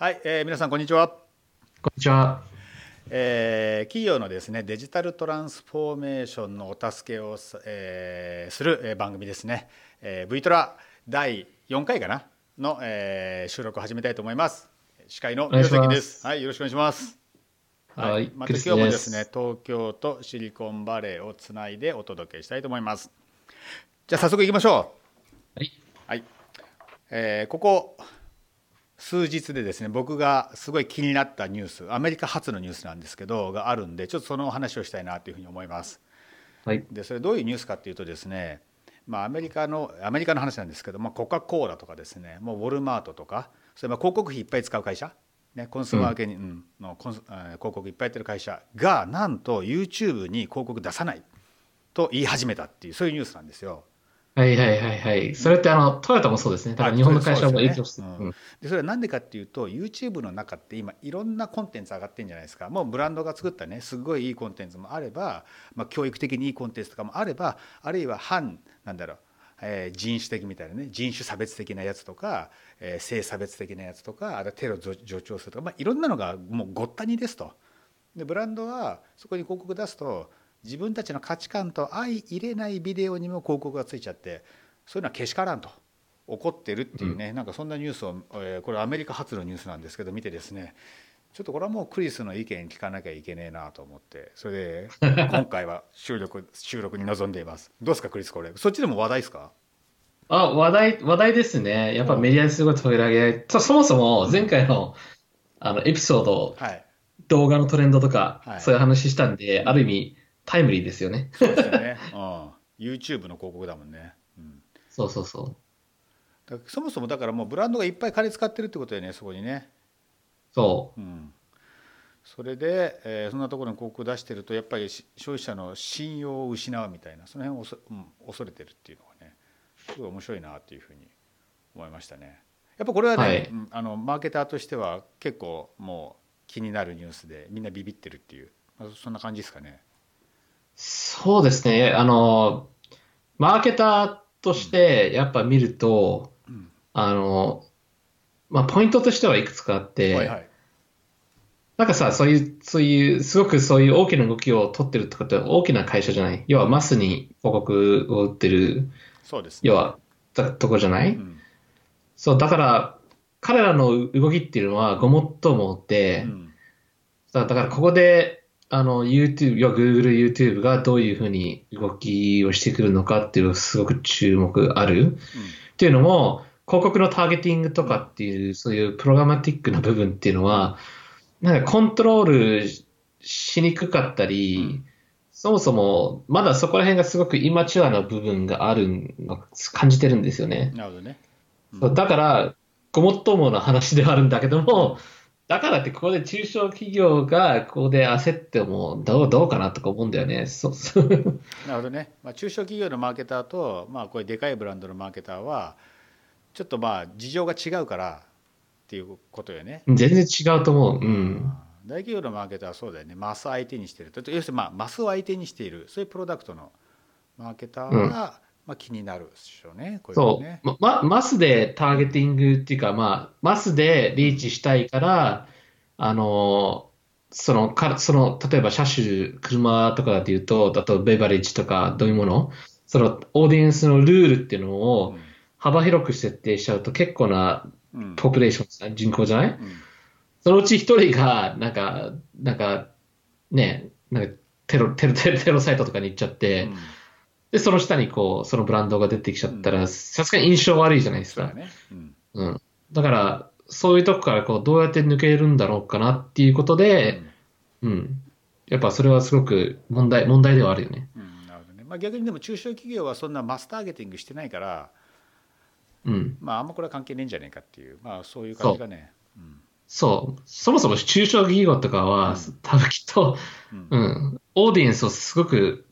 はい、えー、皆さんこんにちは。こんにちは。えー、企業のですねデジタルトランスフォーメーションのお助けを、えー、する、え番組ですね、えー、V トラ第4回かな？の、えー、収録を始めたいと思います。司会の岩崎です。はい、よろしくお願いします。はい、また今日もですね東京とシリコンバレーをつないでお届けしたいと思います。じゃあ早速いきましょう。はい。はい。えー、ここ数日でですね僕がすごい気になったニュースアメリカ発のニュースなんですけどがあるんでちょっとその話をしたいなというふうに思います。はい、でそれどういうニュースかっていうとですねまあ、アメリカのアメリカの話なんですけど、まあ、コカ・コーラとかですねもうウォルマートとかそれま広告費いっぱい使う会社、ね、コンスーマー向けに、うん、のコンス広告いっぱいやってる会社がなんと YouTube に広告出さないと言い始めたっていうそういうニュースなんですよ。はいはいはいはい。それってあの、トヨタもそうですね。だから日本の会社も影響して、ねうん、でそれはなんでかっていうと、YouTube の中って今、いろんなコンテンツ上がってるんじゃないですか。もうブランドが作ったね、すごいいいコンテンツもあれば、まあ、教育的にいいコンテンツとかもあれば、あるいは反、なんだろう、えー、人種的みたいなね人種差別的なやつとか、えー、性差別的なやつとかあるいはテロ助長するとか、まあ、いろんなのがもうごったにですと。でブランドはそこに広告出すと自分たちの価値観と相入れないビデオにも広告がついちゃってそういうのはけしからんと怒ってるっていうね、うん、なんかそんなニュースを、えー、これアメリカ発のニュースなんですけど見てですねちょっとこれはもうクリスの意見聞かなきゃいけねえなと思ってそれで 今回は収録収録に臨んでいます。どうですかクリスこれ？そっちでも話題ですか？あ話題話題ですね。やっぱメディアですごい取り上げられそもそも前回のあのエピソード、はい、動画のトレンドとか、はい、そういう話したんである意味タイムリーですよね。そうですよね、うん、YouTube の広告だもんね。そうそうそう。そもそもだからもうブランドがいっぱい金使ってるってことだよねそこにね。そう、うん、それで、えー、そんなところに広告出してるとやっぱり消費者の信用を失うみたいなその辺を恐,、うん、恐れてるっていうのがねすごい面白いなっていうふうに思いましたね。やっぱこれはね、はい、あのマーケターとしては結構もう気になるニュースでみんなビビってるっていう、まあ、そんな感じですかねそうですね。あのマーケターとしてやっぱ見ると、うん、あの、まあ、ポイントとしてはいくつかあって、はいはい、なんかさ、そういう、そういう、すごくそういう大きな動きを取ってるとかって大きな会社じゃない。要はマスに広告を売ってる、そうです、ね、要は、とこじゃない、うん、そう、だから、彼らの動きっていうのはごもっともって、うん、だからここであの、YouTube、や Google、YouTube がどういうふうに動きをしてくるのかっていうのがすごく注目ある。うん、っていうのも、広告のターゲティングとかっていう、そういうプログラマティックな部分っていうのは、なんかコントロールしにくかったり、うん、そもそも、まだそこら辺がすごくイマチュアな部分があるの感じてるんですよね。なるほどね。うん、だから、ごもっともな話ではあるんだけども、だからってここで中小企業がここで焦ってもどうどうかなとか思うんだよね。そう そうなるほどね。まあ、中小企業のマーケターと、まあ、こういうでかいブランドのマーケターはちょっとまあ事情が違うからっていうことよね。全然違うと思う。うん。大企業のマーケターはそうだよね。マス相手にしてる。要するにまあマスを相手にしているそういうプロダクトのマーケターが、うんまあ、気になるでしょうね。う。うねそう、ま。マスでターゲティングっていうか、まあ、マスでリーチしたいから、あの、その、かその、例えば車種、車とかで言うと、あとベバレッジとか、どういうものその、オーディエンスのルールっていうのを幅広く設定しちゃうと結構なポピュレーション、人口じゃない、うん、そのうち一人が、なんか、なんか、ね、なんかテロ、テロ、テロ、テロサイトとかに行っちゃって、うんで、その下にこう、そのブランドが出てきちゃったら、さすがに印象悪いじゃないですか。ねうん、うん。だから、そういうとこからこう、どうやって抜けるんだろうかなっていうことで、うん。うん、やっぱそれはすごく問題、問題ではあるよね。うん、なるほどね。まあ逆にでも中小企業はそんなマスターゲティングしてないから、うん。まああんまこれは関係ねえんじゃないかっていう、まあそういう感じがね。そう。うん、そうそもそも中小企業とかは、多分きっと、うん、オーディエンスをすごく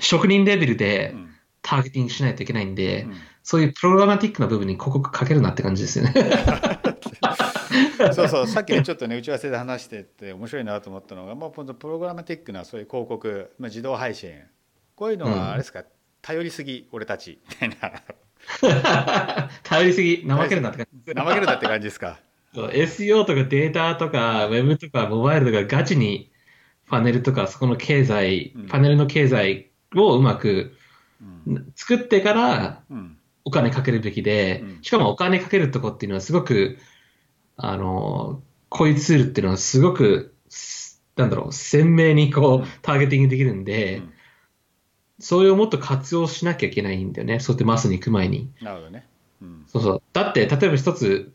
職人レベルでターゲティングしないといけないんで、うん、そういうプログラマティックな部分に広告かけるなって感じですよね。そうそう、さっきね、ちょっとね、打ち合わせで話してて面白いなと思ったのが、まあ、プログラマティックなそういう広告、まあ、自動配信、こういうのはあれですか、うん、頼りすぎ、俺たち、みたいな。頼りすぎ、怠けるなって感じ。怠けるなって感じですか？SEO とかデータとか、ウェブとか、モバイルとか、ガチにパネルとか、そこの経済うん、パネルの経済をうまくうん作ってからうんお金かけるべきでうん、しかもお金かけるとこっていうのはすごく、あの、こういうツールっていうのはすごく、すなんだろう、鮮明にこうターゲティングできるんうで、んそれをもっと活用しなきゃいけないんだよね。そうやってマスに行く前に。なるほどね。うんそうそう。だって、例えば一つ、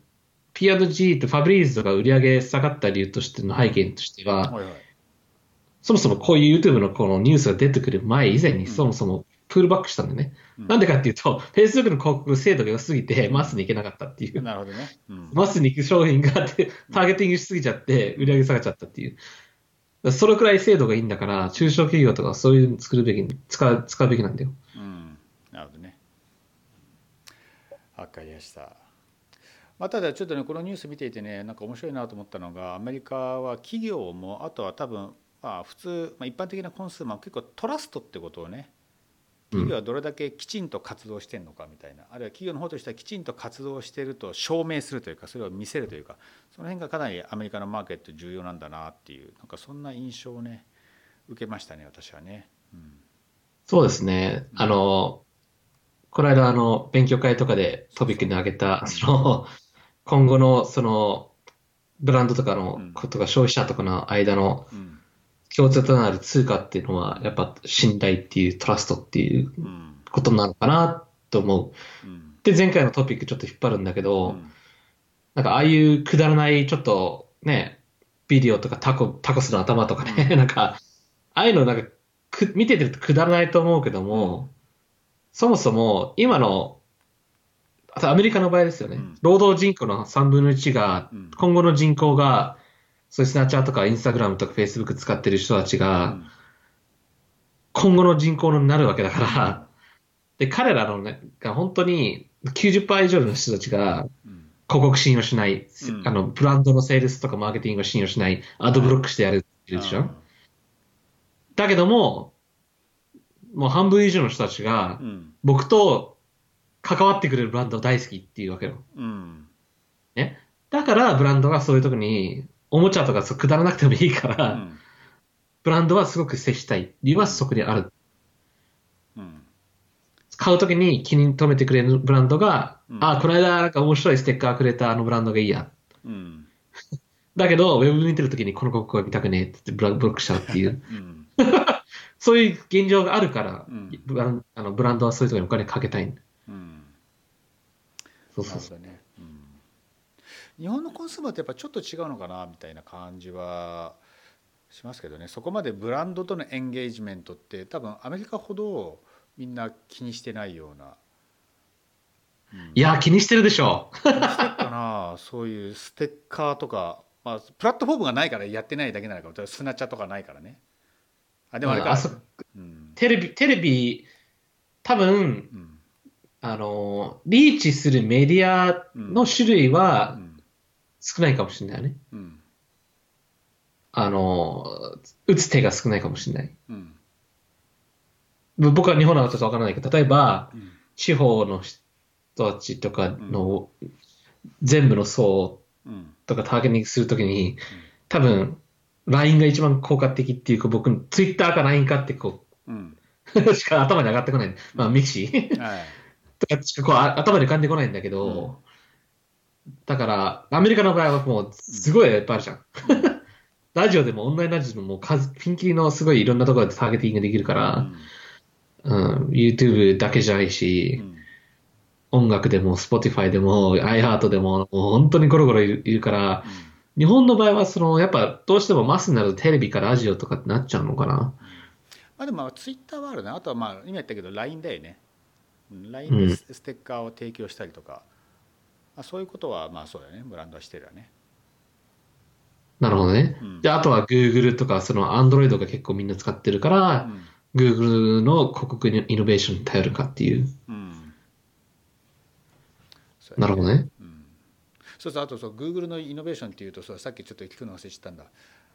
P&G とファブリーズとか売り上げ下がった理由としての背景としては、はいはいそもそもこういう YouTube のこのニュースが出てくる前以前にうんそもそもプールバックしたんだよね。うんなんでかっていうと、Facebook の広告精度が良すぎて、マスに行けなかったっていう。なるほどね。うんマスに行く商品がターゲティングしすぎちゃって、売り上げ下がっちゃったっていう。それくらい精度がいいんだから、中小企業とかそういうの作るべき、使う、使うべきなんだよ。うんなるほどね。わかりました。まあ、ただちょっとねこのニュース見ていてねなんか面白いなと思ったのがアメリカは企業もあとは多分まあ普通、まあ、一般的なコンスーマーも結構トラストってことをね企業はどれだけきちんと活動してるのかみたいな、あるいは企業の方としてはきちんと活動していると証明するというかそれを見せるというかその辺がかなりアメリカのマーケット重要なんだなっていうなんかそんな印象をね受けましたね私はね。うん。そうですね。あの、この間、あの、勉強会とかでトピックに挙げた、その、今後の、その、ブランドとかのことが消費者とかの間のうん共通となる通貨っていうのは、やっぱ信頼っていう、トラストっていううん。ことなのかなと思う。うん。で、前回のトピックちょっと引っ張るんだけうど、ん。なんかああいうくだらない、ちょっとね、ビデオとかタコ、タコスの頭とかね、なんか、ああいうのなんかく、見ててるとくだらないと思うけども、そもそも今の、あとアメリカの場合ですよね、うん。労働人口の3分の1がうん、今後の人口が、そういうスナッチャーとかインスタグラムとかフェイスブック使ってる人たちうが、ん。今後の人口になるわけだから、で、彼らのね、が本当に90%以上の人たちが、うん。広告信用しない、うん。あの、ブランドのセールスとかマーケティングを信用しない、アドブロックしてやるって言うでしょ、だけども、もう半分以上の人たちがう、ん。僕と関わってくれるブランド大好きっていうわけよ。うん。ね。だから、ブランドがそういう時に、おもちゃとかくだらなくてもいいから、うんブランドはすごく接したい理由はそこにある。うん買う時に気に留めてくれるブランドが、うんあ、この間なんか面白いステッカーくれたあのブランドがいいや。うんだけど、ウェブ見てる時にこの広告は見たくねえってブロックしちゃうっていう。うん そういう現状があるから、うんブランあのブランドはそういうところにお金かけたい。うんそうそうそう。日本のコンスーマーってやっぱちょっと違うのかなみたいな感じはしますけどね。そこまでブランドとのエンゲージメントって多分アメリカほどみんな気にしてないような、うん。いや、気にしてるでしょ。気にしてるかなそういうステッカーとか、まあ、プラットフォームがないからやってないだけなのかもスナチャとかないからね。あでもあれか。うんテレビ、テレビ、多分、うんあの、リーチするメディアの種類うはん少ないかもしれないよね。うん。あの、打つ手が少ないかもしれない。うん。僕は日本のことわからないけど、例えば、うん。地方の人たちとかの全部の層うん。とかターゲティングするときに、多分、LINE が一番効果的っていうか、僕、Twitter か LINE かってこうん。う、しか頭に上がってこない。まあ、ミクシー。はい。とかしかこうあ頭に浮かんでこないんだけど、だから、アメリカの場合はもう、すごいいっぱいあるじゃん。ラジオでもオンラインラジオでももう数、ピンキリのすごいいろんなところでターゲティングできるから、うん、YouTube だけじゃないし、うん音楽でも Spotify でも iHeart でも、もう本当にゴロゴロいるいるから、日本の場合はその、やっぱどうしてもマスになるとテレビかラジオとかってなっちゃうのかな。まあでもツイッターはあるなあとはまあ今言ったけど LINE だよね。うん LINE でスステッカーを提供したりとか、まあ、そういうことはまあそうだよね。ブランドはしてるよね。なるほどね。うん。で、あとは Google とか、その Android が結構みんな使ってるから、Google の広告にイノベーションに頼るかっていう。うん。うんそうやなるほどね。うん。そうそうあとそう Google のイノベーションっていうとそうさっきちょっと聞くの忘れてたんだ。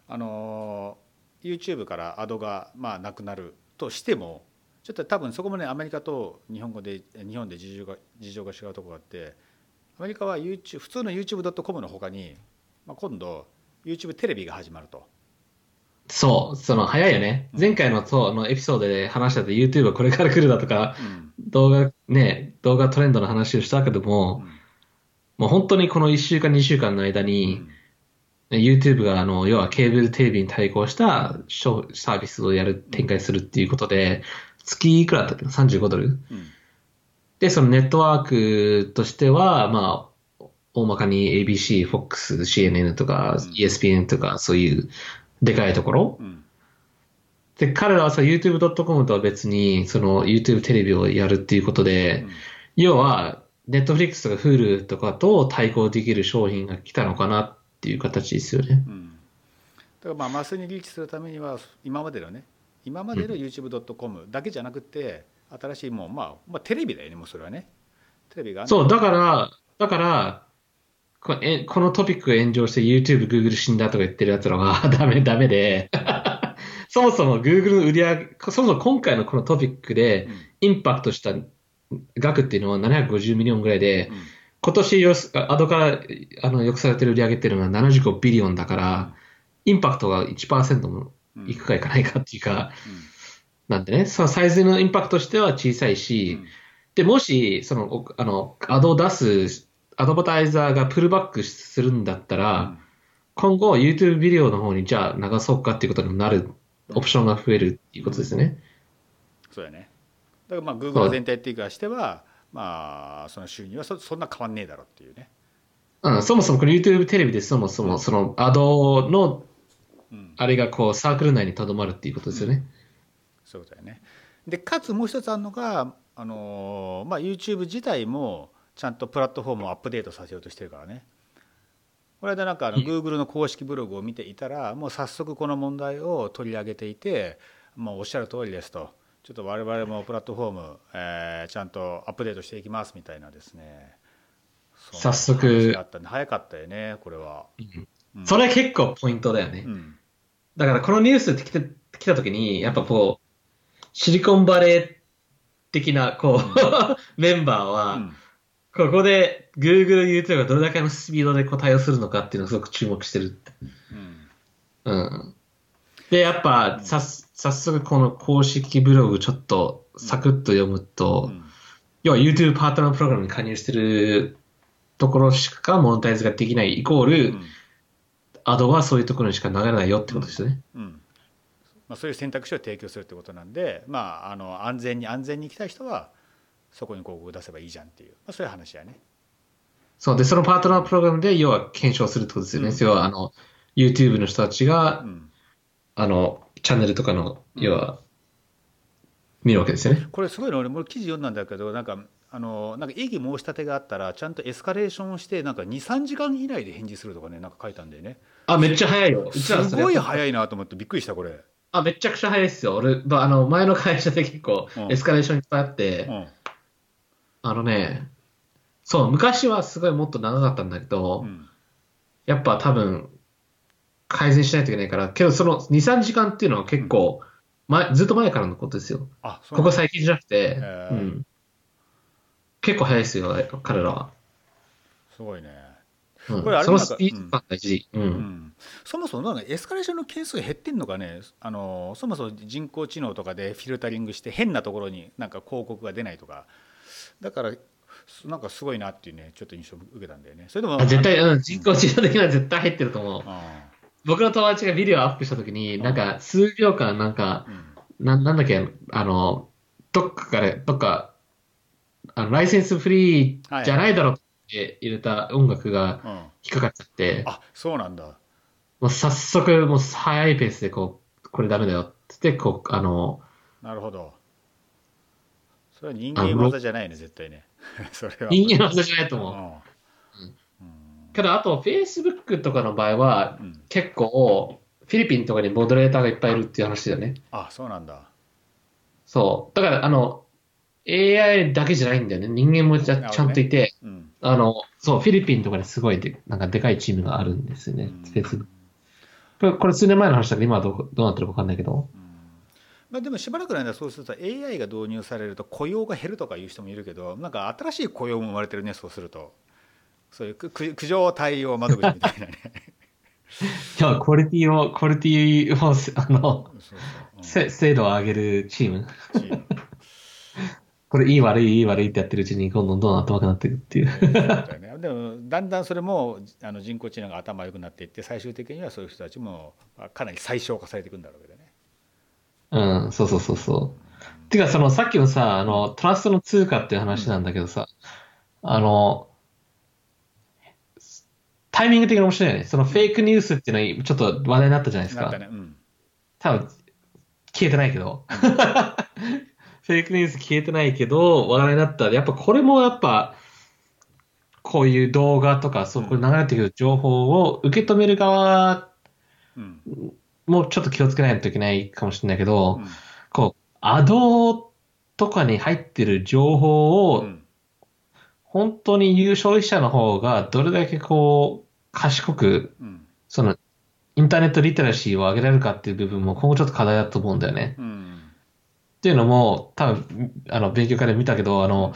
あのー YouTube からアドがまあなくなるとしてもちょっと多分そこもねアメリカと日本語で日本で事情が事情が違うところがあってアメリカは YouTube 普通の YouTube.com の他に、まあ、今度 YouTube テレビが始まると。そう、その早いよね。うん。前回のそうのエピソードで話したと YouTube はこれから来るだとか、うん。動画ね、動画トレンドの話をしたけどうも、ん。もう本当にこの1週間2週間の間うに、ん。YouTube があの、要はケーブルテレビに対抗した商サービスをやる、展開するっていうことで、月いくらだったっけな ?35 ドル？うんで、そのネットワークとしては、まあ、大まかに ABC、FOX、CNN とかうん。ESPN とかそういうでかいところ。うん。で、彼らはさ、YouTube.com とは別に、その YouTube テレビをやるっていうことで、要は、Netflix とか Hulu とかと対抗できる商品が来たのかなっていう形ですよね。うん。だからまあマスにリーチするためには今までのね今までの YouTube.com だけじゃなくて新しいもう、まあ、まあテレビだよねもうそれはね。テレビがそう、だから、だから、こえこのトピックが炎上して YouTube、Google 死んだとか言ってる奴らは ダメ、ダメで、そもそも Google の売り上げ、そもそも今回のこのトピックでうん。インパクトした額っていうのは750 million ぐらいで、うん。今年 US ad からあのよくされてる売り上げっていうのが75 billion だから、インパクトが1%もうんいくかいかないかっていうか、うなんでね、そのサイズのインパクトとしては小さいんし、うん。で、もし、その、おあの、アドを出す、アドバタイザーがプルバックするんだったら、今後 YouTube ビデオの方にじゃあ流そうかっていうことにもなる、オプションが増えるっていうことですね。そうやね。だからまあそ Google う。全体っていうかしてはまあその収入はそそんな変わんねえだろうっていうね、うん、そもそもこの YouTube テレビでそもそもそのアドのうん、あれがこうサークル内にとどまるっていうことですよね。そういうことだよね。でかつもう一つあるのがあのーまあ YouTube 自体もちゃんとプラットフォームをアップデートさせようとしてるからね。この間なんかあのうん。Google の公式ブログを見ていたらもう早速この問題を取り上げていてもうおっしゃる通りですと。ちょっと我々もプラットフォーム、えーちゃんとアップデートしていきますみたいなですね。早速ったんで早かったよねこれは、うん。それ結構ポイントだよね。うん。だからこのニュースって来て来た時に、やっぱこう、シリコンバレー的な、こう、メンバーは、うん。ここで Google、YouTube がどれだけのスピードでこう対応するのかっていうのをすごく注目してるって。うん。うん。で、やっぱ、さっ早速この公式ブログちょっとサクッと読むと、うん。要は YouTube パートナープログラムに加入してるところしかモネタイズができないイコール、うん。アドはそういうところにしか流れないよってことですよね。うんまあ、そういう選択肢を提供するってことなんで、まあ、あの安全に安全に行きたい人はそこに広告を出せばいいじゃんっていう、まあ、そういう話やね。そう。で、そのパートナープログラムで要は検証するってことですよね。うん要は、あの、YouTube の人たちがう、ん、あの、チャンネルとかの、要は、見るわけですよね。これすごいの俺も記事読んだんだけどなんかあのなんか異議申し立てがあったらちゃんとエスカレーションをしてなんか23時間以内で返事するとかねなんか書いたんだよねあ、めっちゃ早いよ。うちらすごいい。早いなと思ってびっくりしたこれ。あ、めちゃくちゃ早いですよ。俺、まああの、前の会社で結構うんエスカレーションいっぱいあって、うんあのね、そう、昔はすごいもっと長かったんだけど、うんやっぱ多分、改善しないといけないから、けどその2、3時間っていうのは結構、前、ずっと前からのことですよ。あそうここ最近じゃなくて、へーうん。結構早いですよ、彼らは。すごいね。うん、これあれそのスピード感大事。うん。うん、そもそもなんかエスカレーションの件数が減ってんのかねあのそもそも人工知能とかでフィルタリングして変なところになんか広告が出ないとか。だからすなんかすごいなっていうねちょっと印象を受けたんだよね。それでもあ絶対、うん、人工知能的な絶対入ってると思う。あ僕の友達がビデオアップしたときに、なんか数秒間なんか、うん。ななんだっけ、あの、どっかから、どっか、あのライセンスフリーじゃないだろうって入れた音楽がうん、引っかかっちゃって、あそうなんだ。もう早速、もう早いペースでこう、これダメだよって言って、こう、あの、なるほど。それは人間技じゃないね絶対ね。それは。人間の技じゃないとう。思う。ん。けど、あと、Facebook とかの場合は、うん。結構、フィリピンとかにモデレーターがいっぱいいるっていう話だよね。あそうなんだ。そう。だから、あの、AI だけじゃないんだよね。人間もちゃんといて、うんあの、そう、フィリピンとかにすごいで、なんかでかいチームがあるんですよね。うん Facebook。これ、これ数年前の話だけど、今はどうどうなってるかわかんないけど。まあ、でもしばらくの間そうすると AI が導入されると雇用が減るとかいう人もいるけどなんか新しい雇用も生まれてるねそうするとそういう苦苦情対応窓口みたいなね いや、クオリティを、クオリティを、あの、そうそう、うんせ精度を上げるチーム。チームこれいい悪い、いい悪いってやってるうちに、どんどんどんどん頭がなっていくっていう。でもだんだんそれもあの人工知能が頭良くなっていって最終的にはそういう人たちもあかなり最小化されていくんだろうけどね。うん、そうそうそうそう。てか、そのさっきのさ、あの、トラストの通貨っていう話なんだけどさ、あの、タイミング的に面白いよね。そのフェイクニュースっていうのはちょっと話題になったじゃないですか。ね。うん。多分、消えてないけど。フェイクニュース消えてないけど、話題になった。やっぱこれもやっぱ、こういう動画とか、そこに流れてくる情報を受け止める側うん。もちょっと気をつけないといけないかもしれないけど、うんこう、アドとかに入ってる情報を、うん本当に優勝者の方がどれだけこう、賢く、うんその、インターネットリテラシーを上げられるかっていう部分も今後ちょっと課題だと思うんだよね。うんっていうのも、多分、あの、勉強会で見たけど、あの、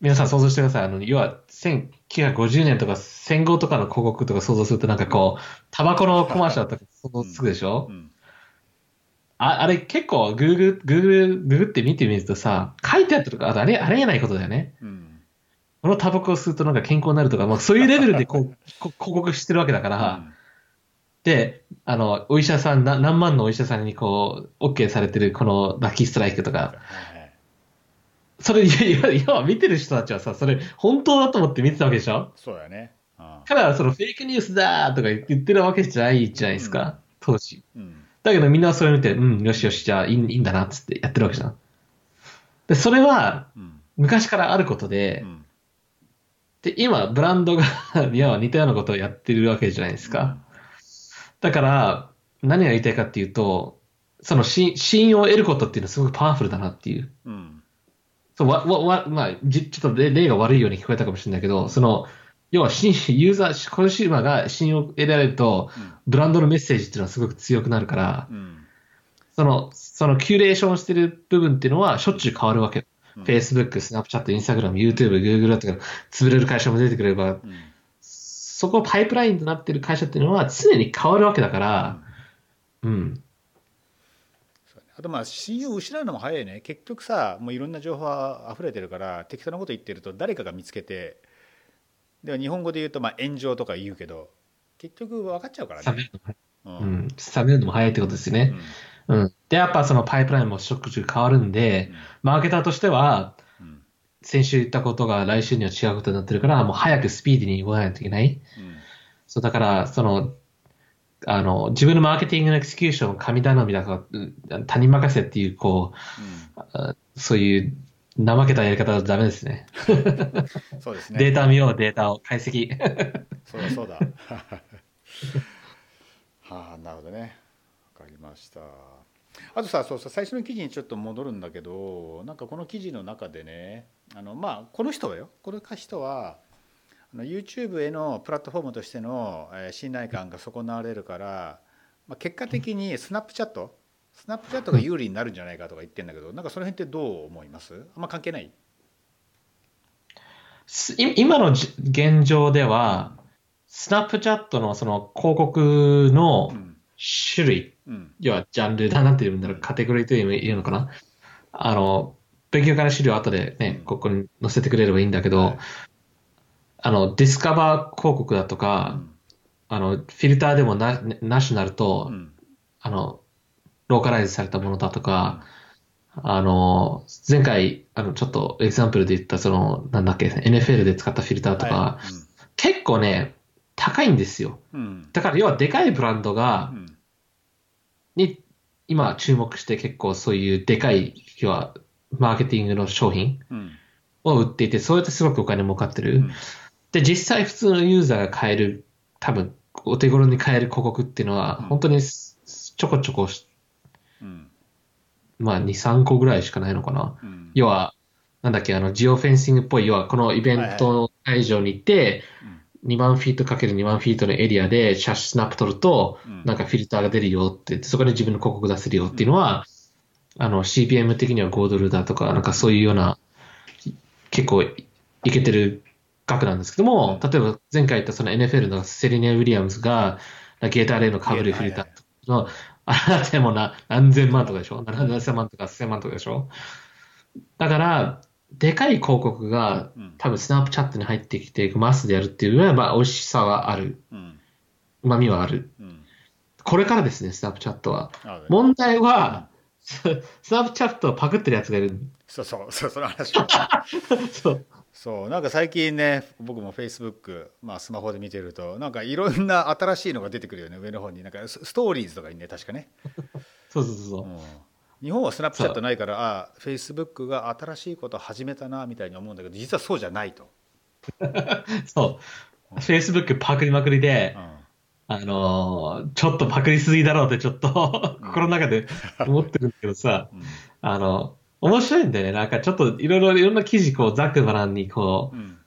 皆さん想像してください。あの、要は、1950年とか戦後とかの広告とか想像するとなんかこう、タバコのコマーシャルとか想像つくでしょ、うん。ああれ結構グーグル、グーグル、ググって見てみるとさ、書いてあったとか、あれ、あれやないことだよね。うん。このタバコを吸うとなんか健康になるとか、まあそういうレベルでこうこ広告してるわけだから、で、あの、お医者さん、な何万のお医者さんにこう、OK されてるこのラッキーストライクとか、それ、いや、いや、見てる人たちはさ、それ本当だと思って見てたわけでしょ？そうだね。から、そのフェイクニュースだーとか言ってるわけじゃないじゃないですか、当時。うん。だけどみんなそれ見て、うん、よしよし、じゃあいいいいんだなっつってやってるわけじゃん。で、それはうん。昔からあることで、うん。で、今、ブランドが、いや、似たようなことをやってるわけじゃないですか。だから、何が言いたいかっていうと、そのし信用を得ることっていうのはすごくパワフルだなっていう。うん。そうわ、わ、わ、まあ、じちょっと例例が悪いように聞こえたかもしれないけど、その、要は、信ユーザー、コンシューマーが信用を得られると、ブランドのメッセージっていうのはすごく強くなるから、うん。その、そのキュレーションしてる部分っていうのはしょっちゅう変わるわけ。うん。Facebook、Snapchat、Instagram、YouTube、Google とか、潰れる会社も出てくれば、うんそこパイプラインとなってる会社っていうのは常に変わるわけだから、うん。あとまあ信用を失うのも早いね。結局さもういろんな情報が溢れてるから適当なこと言ってると誰かが見つけてでは日本語で言うとまあ炎上とか言うけど結局分かっちゃうからね。うん。うん、冷めるのも早いってことですよね。うん。で、やっぱそのパイプラインもしょっちゅう変わるんで、マーケターとしては、うんうん先週言ったことが来週には違うことになってるから、もう早くスピーディーに動かないといけない。うん。そう、だから、その、あの、自分のマーケティングのエクスキューションを神頼みだから、うん他人任せっていう、こう、あそういう怠けたやり方はダメですね。うんそうですね。データ見よう、データを解析。そうだそうだ。はあなるほどね。わかりましたあとさそうそう最初の記事にちょっと戻るんだけどなんかこの記事の中でねあのまあこの人はよこの人はあの YouTube へのプラットフォームとしてのえー信頼感が損なわれるから、まあ、結果的にスナップチャットスナップチャットが有利になるんじゃないかとか言ってるんだけどなんかその辺ってどう思います？あんま関係ない？今のじ現状では、スナップチャットのその広告のうん種類、うん。要はジャンルだなんていうんだろう、カテゴリーというのかな。あの、勉強会の資料後でね、うん。ここに載せてくれればいいんだけど、はい。あの、ディスカバー広告だとうか、ん。あの、フィルターでもなナショナルと、うん。あの、ローカライズされたものだとか、あの、前回、あの、ちょっとエグザンプルで言った、その、なんだっけ、NFL で使ったフィルターとか、は結構ね、高いんですよ。だから、要はでかいブランドがう、んに、今注目して結構そういうでかい、要は、マーケティングの商品うん。を売っていて、そうやってすごくお金儲かってる。うん。で、実際普通のユーザーが買える、多分、お手頃に買える広告っていうのは、うん。本当にすちょこちょこし、うん。まあ、2、3個ぐらいしかないのかな。うん。要は、なんだっけ、あの、ジオフェンシングっぽい、要は、このイベントの会場に行って、2万フィートかける2万フィートのエリアで写真スナップ撮ると、うん。なんかフィルターが出るよって言って、そこで自分の広告出せるよっていうのは、あの、CPM 的には5ドルだとか、なんかそういうような、結構いけてる額なんですけども、例えば前回言ったその NFL のセリネ・ウィリアムズが、ゲーターレイのかぶりフィルターの、あれだってもうな何千万とかでしょ ?7000 万とか1000万とかでしょだから、でかい広告がうん多分スナップチャットに入ってきて、マスでやるっていうのは、まあ、美味しさはある。うん旨味はある。うんこれからですね、スナップチャットは。問題は、ススナップチャットをパクってるやつがいる。そうそうそうその話をそう。そう なんか最近ね僕もフェイスブックまあスマホで見てるとなんかいろんな新しいのが出てくるよね上の方になんかスストーリーズとかにね確かね、そうそうそうそうう。ん日本はスナップチャットないからあフェイスブックが新しいことを始めたなみたいに思うんだけど実はそうじゃないと、そう。Facebook パクリまくりでう、ん。あのーちょっとパクりすぎだろうってちょっとうん。心の中で 思ってるんだけどさ、うん。あの、面白いんだよね。なんかちょっといろいろいろんな記事こうザックバランにこううん。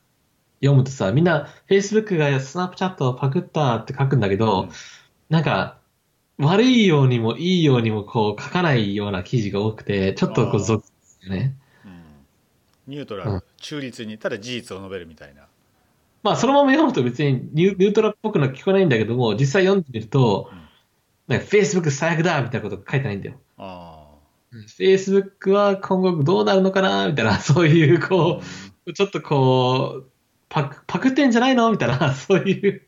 読むとさ、みんな Facebook がスナップチャットをパクったって書くんだけど、うん。なんか悪いようにもいいようにもこう書かないような記事が多くて、ちょっとこうゾッとね。うん。ニュートラル、うん。中立にただ事実を述べるみたいな、まあそのまま読むと別にニュニュートラルっぽくの聞こえないんだけども、実際読んでみると、うん。なんか Facebook 最悪だみたいなこと書いてないんだよ。あ Facebook は今後どうなるのかなみたいな、そういうあこう、ちょっとこう、パク、パクってんじゃないのみたいな、そういう、うん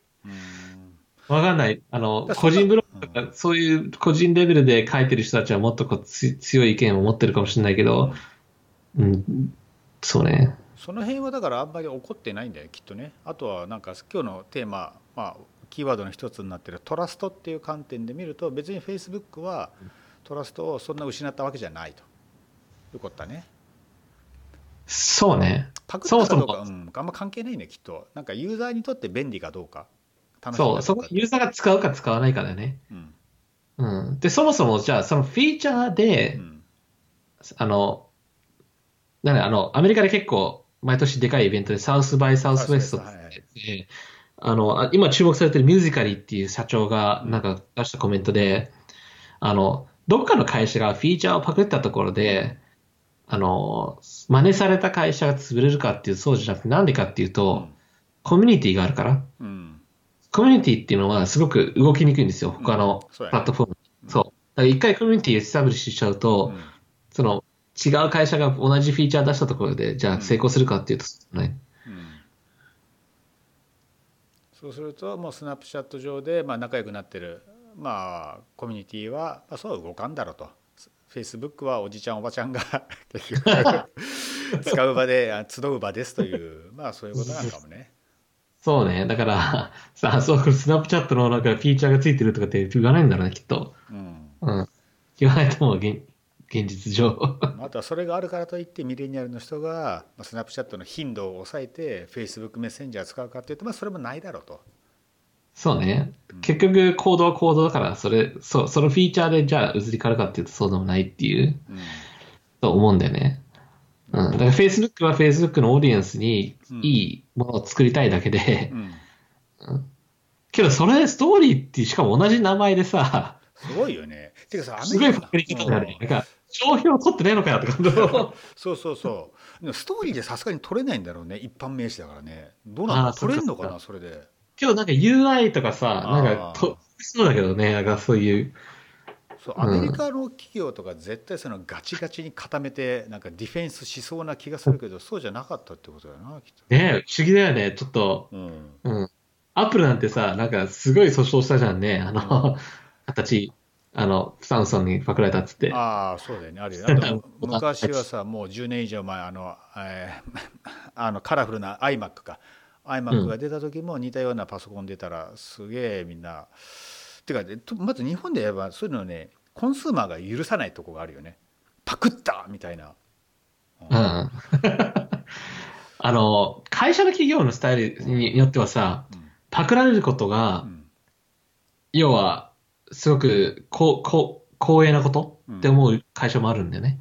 わかんない。あの、個人ブログとか、そういう個人レベルで書いてる人たちはもっとこうつ強い意見を持ってるかもしれないけど、うん、そうね。その辺はだからあんまり怒ってないんだよきっとね。あとはなんか今日のテーマ、まあ、キーワードの一つになってるトラストっていう観点で見ると別にフェイスブックはトラストをそんな失ったわけじゃないと。いうことだね。そうね。パクったかどうかうん、あんま関係ないねきっと。なんかユーザーにとって便利かどうか楽しそう、そこユーザーが使うか使わないかだよね。うん。うん。で、そもそもじゃあ、そのフィーチャーで、うん。あの、なあの、アメリカで結構、毎年でかいイベントで、サウスバイサウスウェストってはいあの、あ今注目されてるミュージカリーっていう社長がなんか出したコメントで、あの、どっかの会社がフィーチャーをパクったところで、あの、真似された会社が潰れるかっていうそうじゃなくて、なんでかっていうと、コミュニティがあるから。うんコミュニティっていうのはすごく動きにくいんですよ、他のプラットフォーム。そう。だから一回コミュニティエスタブリッシュしちゃうと、うんその違う会社が同じフィーチャー出したところで、じゃあ成功するかっていうと、ね。うんそうするともうスナップチャット上でまあ仲良くなってるまあコミュニティはまあそうは動かんだろうとフェイスブックはおじちゃんおばちゃんが 結局使う場であ集う場ですというまあそういうことなのかもね。そうね。だから、さあ、そう、スナップチャットのなんかフィーチャーがついてるとかって言わないんだろうね、きっと。うんうん。言わないと思う、現現実上。あとはそれがあるからといってミレニアルの人がまあスナップチャットの頻度を抑えてフェイスブックメッセンジャー使うかっていうとまあそれもないだろうと。そうね。結局、行動は行動だから、それ、そう、そのフィーチャーでじゃあ移り変わるかっていうとそうでもないっていう、うんと思うんだよね。うん。だから Facebook は Facebook のオーディエンスにいいものを作りたいだけでう、んけどそれストーリーってしかも同じ名前でさ、すごいよね。てかさアすごいメリカパクリ方だよね。なんか、商標取ってねえのかよって感じ。そうそうそう。でもストーリーでさすがに取れないんだろうね。一般名詞だからね。どうな取れんのかなそれで。けどなんか UI とかさ、なんかと、そうだけどね、なんかそういう、そううんアメリカの企業とか絶対そのガチガチに固めてなんかディフェンスしそうな気がするけどそうじゃなかったってことだよなきっと。ね不思議だよね、ちょっと。うん。うん。アップルなんてさ、なんかすごい訴訟したじゃんね、あの、形、あの、サムソンにパクられたっつって。ああそうだよねあるよね。あと昔はさもう10年以上前あの、えー あのカラフルな iMac か iMac が出た時も似たようなパソコン出たらすげえみんな。てかとまず日本で言えばそういうのねコンスーマーが許さないとこがあるよね。パクったみたいな。うん。あの、会社の企業のスタイルによってはさ、うんパクられることがう、ん要は、すごく、こう、こう、光栄なことって思う会社もあるんだよね。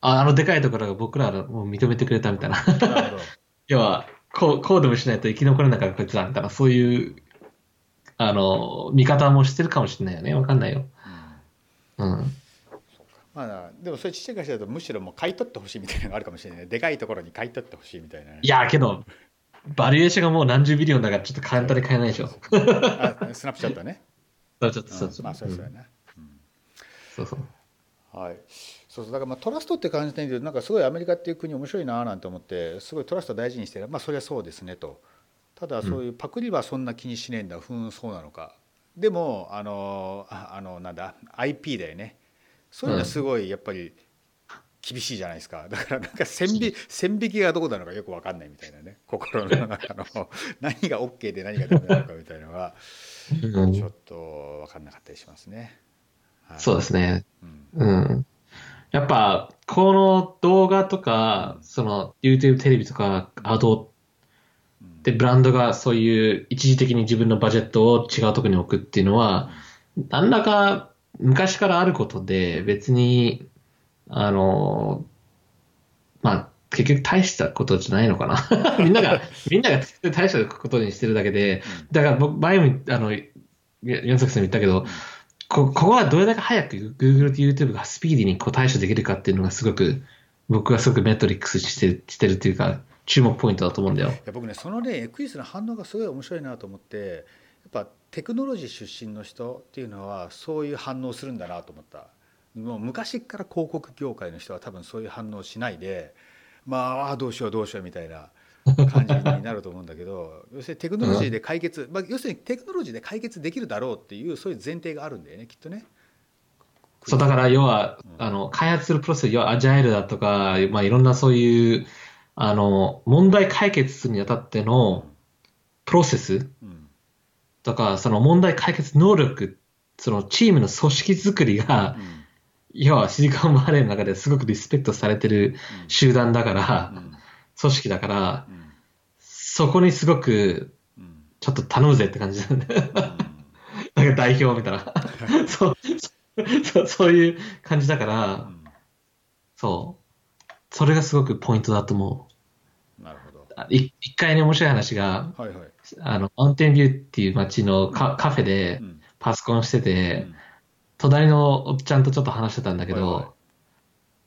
ああのでかいところが僕らをもう認めてくれたみたいな。要は、こう、こうでもしないと生き残れなかったこいつらみたいな、そういう、あの、見方もしてるかもしれないよね。わかんないよ。うんうん。まあ、でもそれちっちゃい会社だとむしろもう買い取ってほしいみたいなのがあるかもしれないねでかいところに買い取ってほしいみたいなねいや、けど、バリエーションがもう何十ビリオンだからちょっと簡単に買えないでしょ。あスナップチャットね。そうちょっとそうそう。まあそうそうやんな。そうそう。はい、そうそうだからまあトラストって感じで言うとなんかすごいアメリカっていう国面白いななんて思ってすごいトラスト大事にしてるまあそれはそうですねとただそういうパクリはそんな気にしねえんだ、ふんそうなのか。でもあのああのなんだ IP だよね。そういうのはすごいやっぱり厳しいじゃないですか。だからなんか線引線引きがどこなのかよく分かんないみたいなね。心の中の。何が OK で何がダメなのかみたいなのがうん。ちょっと分かんなかったりしますね。はい。そうですね。うん。うん。やっぱ、この動画とか、その YouTube テレビとか、アドでブランドがそういう一時的に自分のバジェットを違うところに置くっていうのは、何らか昔からあることで、別に、あの、まあ、結局大したことじゃないのかな。みんなが、みんなが大したことにしてるだけで、だから僕、前も、あの、四崎さんも言ったけど、こここはどれだけ早く Google と YouTube がスピーディーにこう対処できるかっていうのがすごく、僕はすごくメトリックスしてるしてるっていうか、注目ポイントだと思うんだよ。いや僕ねそのねエクイスの反応がすごい面白いなと思ってやっぱテクノロジー出身の人っていうのはそういう反応するんだなと思ったもう昔から広告業界の人は多分そういう反応しないでまあああどうしようどうしようみたいな感じになると思うんだけど 要するにテクノロジーで解決、まあ、要するにテクノロジーで解決できるだろうっていうそういう前提があるんだよねきっとね。そう、だから要は、あの、開発するプロセス、要はアジャイルだとか、まあいろんなそういう、あの、問題解決するにあたってのプロセス。うんとか、その問題解決能力、そのチームの組織作りがう、ん。要はシリコンバレーの中ですごくリスペクトされてる集団だから、うん。組織だから、うん。そこにすごく、うん。ちょっと頼むぜって感じなんだよ。なんか代表みたいな。そう、そういう感じだから、うん。そう。それがすごくポイントだと思なるほど。一回ね、面白い話が、はいはい。あの、マウンテンビューっていう街のカカフェでうん。パソコンしてて、うん。隣のおっちゃんとちょっと話してたんだけど、はいはい。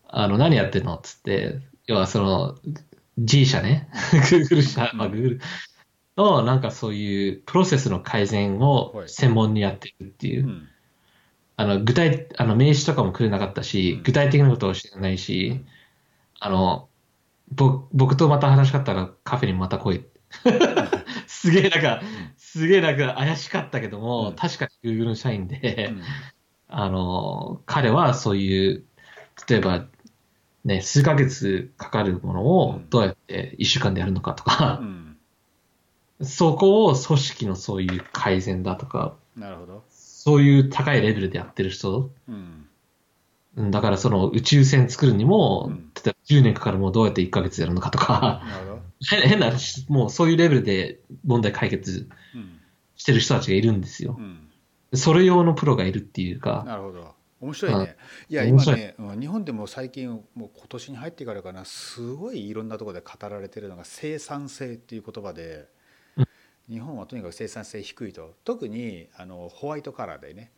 あの、何やってんの？っつって、要はその、G 社ね、Google 社、まあ Google のなんかそういうプロセスの改善をはい。専門にやってるっていう。う、ん。あの、具体、あの、名刺とかもくれなかったしうん、具体的なことを知らないし、あの、ぼ僕とまた話しかったらカフェにまた来い。すげえなんか、すげえなんか怪しかったけども、うん。確かに Google の社員で、うん。あの、彼はそういう、例えば、ね、数ヶ月かかるものをどうやって一週間でやるのかとうか、ん。そこを組織のそういう改善だとか、なるほど。そういう高いレベルでやってる人、だからその宇宙船作るにも、うん例えば10年かかるもどうやって1ヶ月やるのかとか。変 変な話、もうそういうレベルで問題解決うんしてる人たちがいるんですよう。んそれ用のプロがいるっていうか、なるほど。面白いね。いや今ね、うん日本でも最近もう今年に入ってからかな、すごいいろんなところで語られてるのが生産性っていう言葉で、日本はとにかく生産性低いと。特にあのホワイトカラーでね。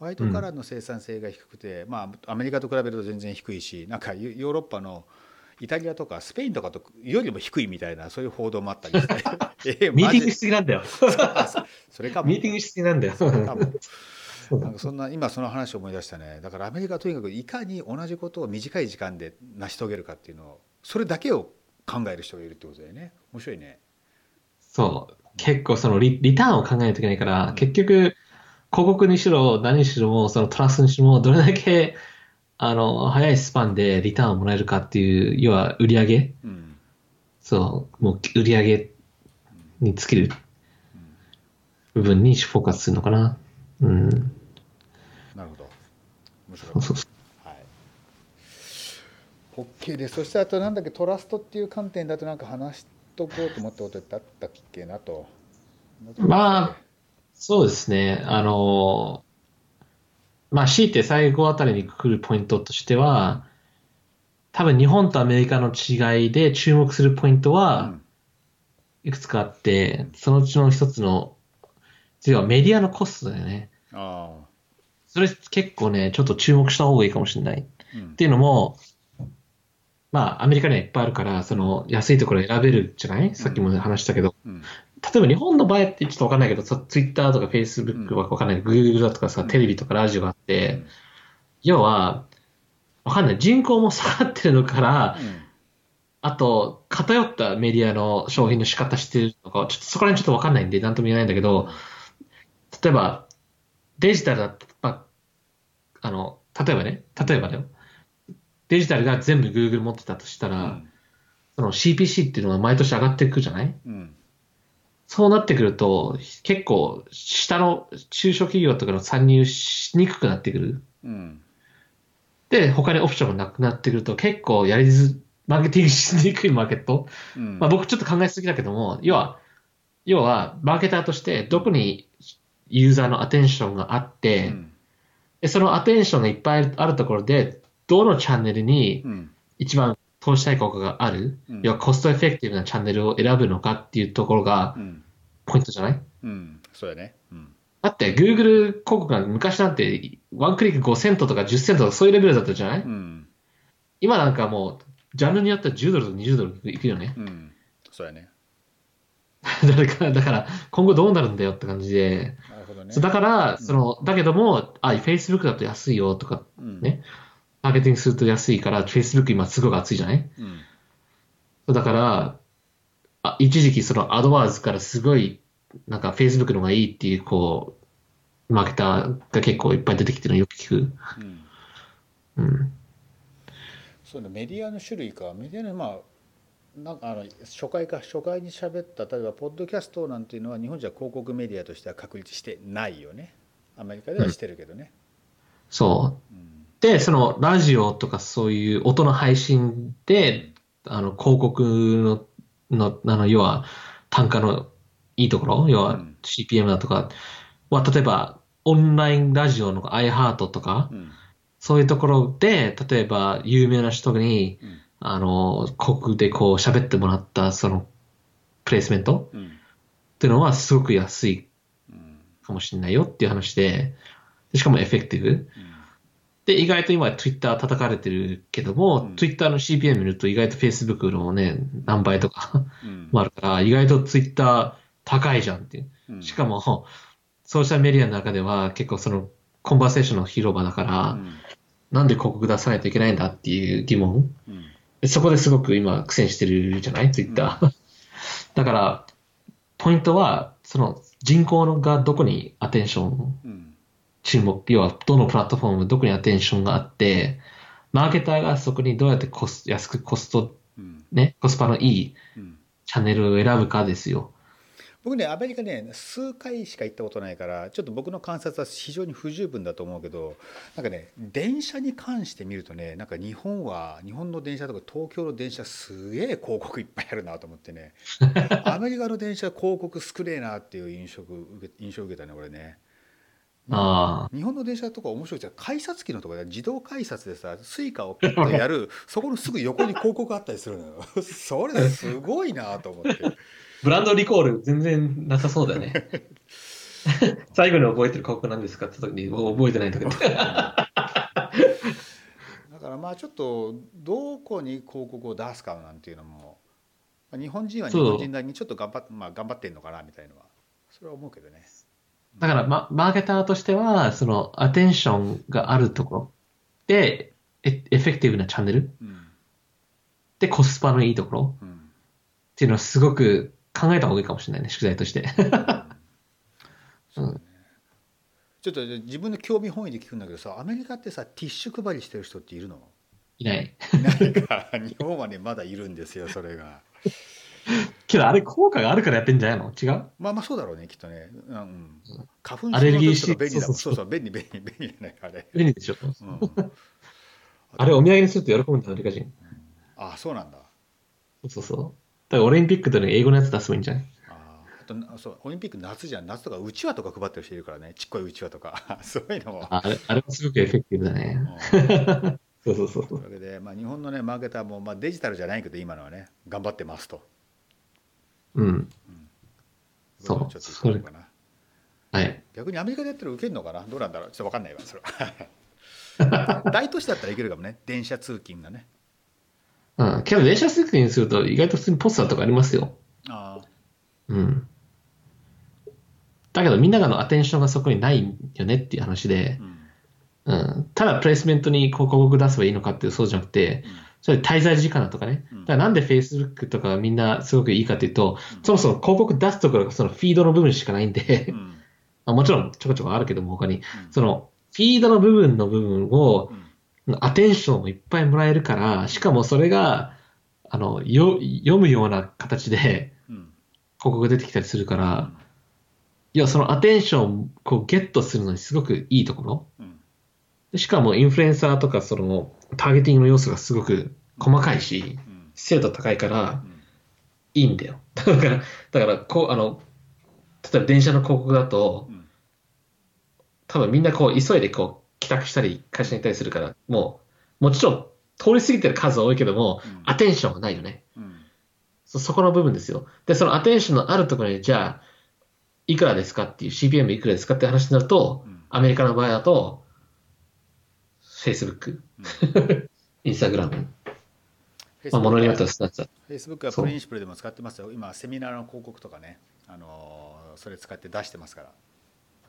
ホワイトカラーの生産性が低くて、まあアメリカと比べると全然低いし、なんかヨヨーロッパのイタリアとかスペインとかとよりも低いみたいなそういう報道もあったりして、えミーティングしすぎなんだよ。それかも。ミーティングしすぎなんだよ。なんかそんな今その話を思い出したね。だからアメリカはとにかくいかに同じことを短い時間で成し遂げるかっていうのをそれだけを考える人がいるってことだよね。面白いね。そう。結構そのリリターンを考えないといけないから、うん。結局、広告にしろ何にしろも、そのトラストにしろも、どれだけ、あの、早いスパンでリターンをもらえるかっていう、要は売り上げ。うんそう、もう売り上げに尽きる部分にフォーカスするのかな。うん。なるほど。面白い。そうそう。そはい。OK ですそしてあとなんだっけトラストっていう観点だとなんか話しとこうと思ったことってあったっけなと。まあそうですね。あの、まあ、強いて最後あたりに来るポイントとしては、多分日本とアメリカの違いで注目するポイントうはんいくつかあって、そのうちの一つの、次はメディアのコストだよね。ああそれ結構ね、ちょっと注目した方がいいかもしれない。うんっていうのも、まあ、アメリカにはいっぱいあるから、その、安いところ選べるじゃない？さっきも話したけど。うん例えば日本の場合ってちょっとわかんないけど、さ、ツイッターとかフェイスブックはわかんない。グーグルだとかさ、うん。テレビとかラジオがあって、要は、わかんない。人口も下がってるのから、あと、偏ったメディアの商品の仕方してるのか、ちょっとそこら辺ちょっとわかんないんで、なんとも言えないんだけど、例えば、デジタルだと、まあ、あの、例えばね、例えばだよ。デジタルが全部 Google 持ってたとしたら、うん。その CPC っていうのが毎年上がっていくじゃない？うんそうなってくると、結構、下の中小企業とかの参入しにくくなってくる。うん。で、他にオプションがなくなってくると、結構やりず、マーケティングしにくいマーケット。うん。まあ僕ちょっと考えすぎだけども、要は、要は、マーケターとしてどこにユーザーのアテンションがあって、うん。でそのアテンションがいっぱいあるところで、どのチャンネルにうん。一番投資対効果がある、うん。要はコストエフェクティブなチャンネルを選ぶのかっていうところがうん。ポイントじゃない？うん。そうやね。うん。だって Google 広告が昔なんてワンクリック5セントとか10セントとかそういうレベルだったじゃない、うん。今なんかもう、ジャンルによっては10ドルとか20ドルいくよね。うん。そうやね。だから、だから今後どうなるんだよって感じで。なるほどね。だから、その、だけども、あ、Facebook だと安いよとか、うん。ねマーケティングすると安いから、Facebook 今すごく熱いじゃない？うん。だから、あ一時期そのアドワーズからすごい、なんか Facebook の方がいいっていう、こう、マーケターが結構いっぱい出てきてるのよく聞く。うん。うん。そうねメディアの種類か。メディアのまあなんかあの初回か初回に喋った例えばポッドキャストなんていうのは日本じゃ広告メディアとしては確立してないよね。アメリカではしてるけどね、そう。うんで、そのラジオとかそういう音の配信で、あの、広告の、の、あの、要は単価のいいところ、要はうん。CPM だとかは、例えばオンラインラジオの iHeart とか、うん。そういうところで、例えば有名な人に、うん。あの、広告でこう喋ってもらったそのプレイスメントうん。っていうのはすごく安いうん。かもしれないよっていう話で、でしかもエフェクティブ。で、意外と今 Twitter 叩かれてるけども、うん Twitter の CPM 見ると意外と Facebook のね、何倍とかうんもあるから、意外と Twitter 高いじゃんっていう。うんしかも、ソーシャルメディアの中では結構そのコンバーセーションの広場だから、うんなんで広告出さないといけないんだっていう疑問。そこですごく今苦戦してるじゃない ?Twitter。だから、ポイントは、その人口のがどこにアテンションうん注目、要はどのプラットフォーム、どこにアテンションがあって、マーケターがそこにどうやってコス安くコスト、うんね、コスパのいいうんチャンネルを選ぶかですよ。僕ねアメリカね数回しか行ったことないからちょっと僕の観察は非常に不十分だと思うけどなんかね電車に関して見るとねなんか日本は日本の電車とか東京の電車すげえ広告いっぱいあるなと思ってね アメリカの電車広告少ねえなっていう印象を受け印象を受けたね俺ね。ああ、日本の電車とか面白いじゃん改札機のところで自動改札でさスイカをピッとやる そこのすぐ横に広告あったりするのよ それすごいなと思って。ブランドリコール全然なさそうだよね。最後に覚えてる広告なんですかって時にもう覚えてないんだけど。だからまあちょっとどこに広告を出すかなんていうのもまあ日本人は日本人なりにちょっと頑張っ,、まあ、頑張ってんのかなみたいのはそれは思うけどね。だから、ま、マーケターとしては、その、アテンションがあるところ。で、エエフェクティブなチャンネル。うん。で、コスパのいいところ。うんっていうのはすごく考えた方がいいかもしれないね、宿題として。そうだねちょっと自分の興味本位で聞くんだけどさアメリカってさティッシュ配りしてる人っているの？いない。いないか。日本はねまだいるんですよそれが。けど、あれ効果があるからやってんじゃないの？違う？まあまあそうだろうねきっとね。うん、花粉症アレルギーの時とか便利だもん。そうそう便利便利 便利じゃないあれ。便利でしょ？うん、あれお土産にすると喜ぶんだ、アメリカ人。あそうなんだ。そうそう。だからオリンピックでね、英語のやつ出せばいいんじゃないああとなそうオリンピック夏じゃん夏とかうちわとか配ってる人いるからねちっこいうちわとか そういうのも。ああれ、あれもすごくエフェクティブだね。うんそうそうそうそう。というわけで、まあ、日本のねマーケターも、まあ、デジタルじゃないけど今のはね頑張ってますと。うん。そうちょっと言ってみようかな。はい。逆にアメリカでやったら受けるのかな？どうなんだろう？ちょっと分かんないわそれは 大都市だったらいけるかもね電車通勤がね。うん。けど、電車設計にすると意外と普通にポスターとかありますよ。あうん。だけどみんながのアテンションがそこにないよねっていう話でー、うんうん。ただプレイスメントに広告出せばいいのかっていうそうじゃなくて、それ滞在時間だとかね。うん。だからなんで Facebook とかがみんなすごくいいかっていうと、そもそも広告出すところがそのフィードの部分しかないんで。う、ん。あもちろんちょこちょこあるけども他に、うん。そのフィードの部分の部分をう、ん。アテンションをいっぱいもらえるから、しかもそれが、あの、よ読むような形でうん。広告が出てきたりするから、いや、そのアテンションをこうゲットするのにすごくいいところ。しかもインフルエンサーとかそのターゲティングの要素がすごく細かいし、うん精度高いからうんいいんだよ。だから、だからこう、あの、例えば電車の広告だと、うん多分みんなこう急いでこう帰宅したり会社に行ったりするから、もう、もちろん通り過ぎてる数は多いけども、うんアテンションがないよね。うんそ、そこの部分ですよ。で、そのアテンションのあるところに、じゃあ、いくらですかっていう CPM いくらですかって話になると、うんアメリカの場合だと、Facebook、Instagram、まあ、ものによっては Snapchat。Facebook はプリンシプルでも使ってますよ。今セミナーの広告とかねあのーそれ使って出してますから。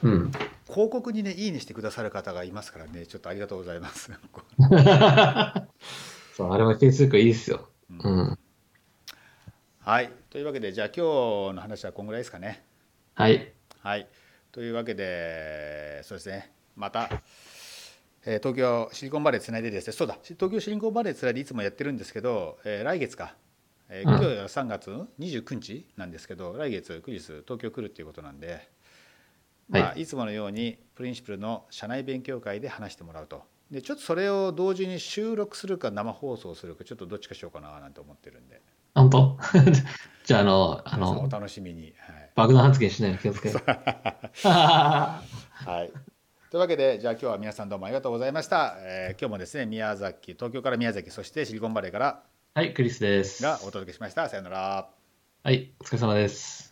うん。広告にねいいねしてくださる方がいますからね。ちょっとありがとうございます。そう、あれは Facebook いいですよ。ううん。はい。というわけでじゃあ今日の話はこんぐらいですかね。はい。はい。というわけでそうですね。また、えー東京シリコンバレーつないでですね。そうだ。東京シリコンバレーつないでいつもやってるんですけど、えー来月か、えーうん。今日は3月29日なんですけど来月クリス東京来るっていうことなんで、まあ、、はい。つものようにプリンシプルの社内勉強会で話してもらうと。でちょっとそれを同時に収録するか生放送するかちょっとどっちかしようかななんて思ってるんで。本当？じゃあ、あの、あ皆さんおの、楽しみに。はい。爆弾発言しないように気をつけて。はい。というわけで、じゃあ今日は皆さんどうもありがとうございました。えー今日もですね、宮崎、東京から宮崎、そしてシリコンバレーからはい、クリスです。がお届けしました。さようなら。はい、お疲れ様です。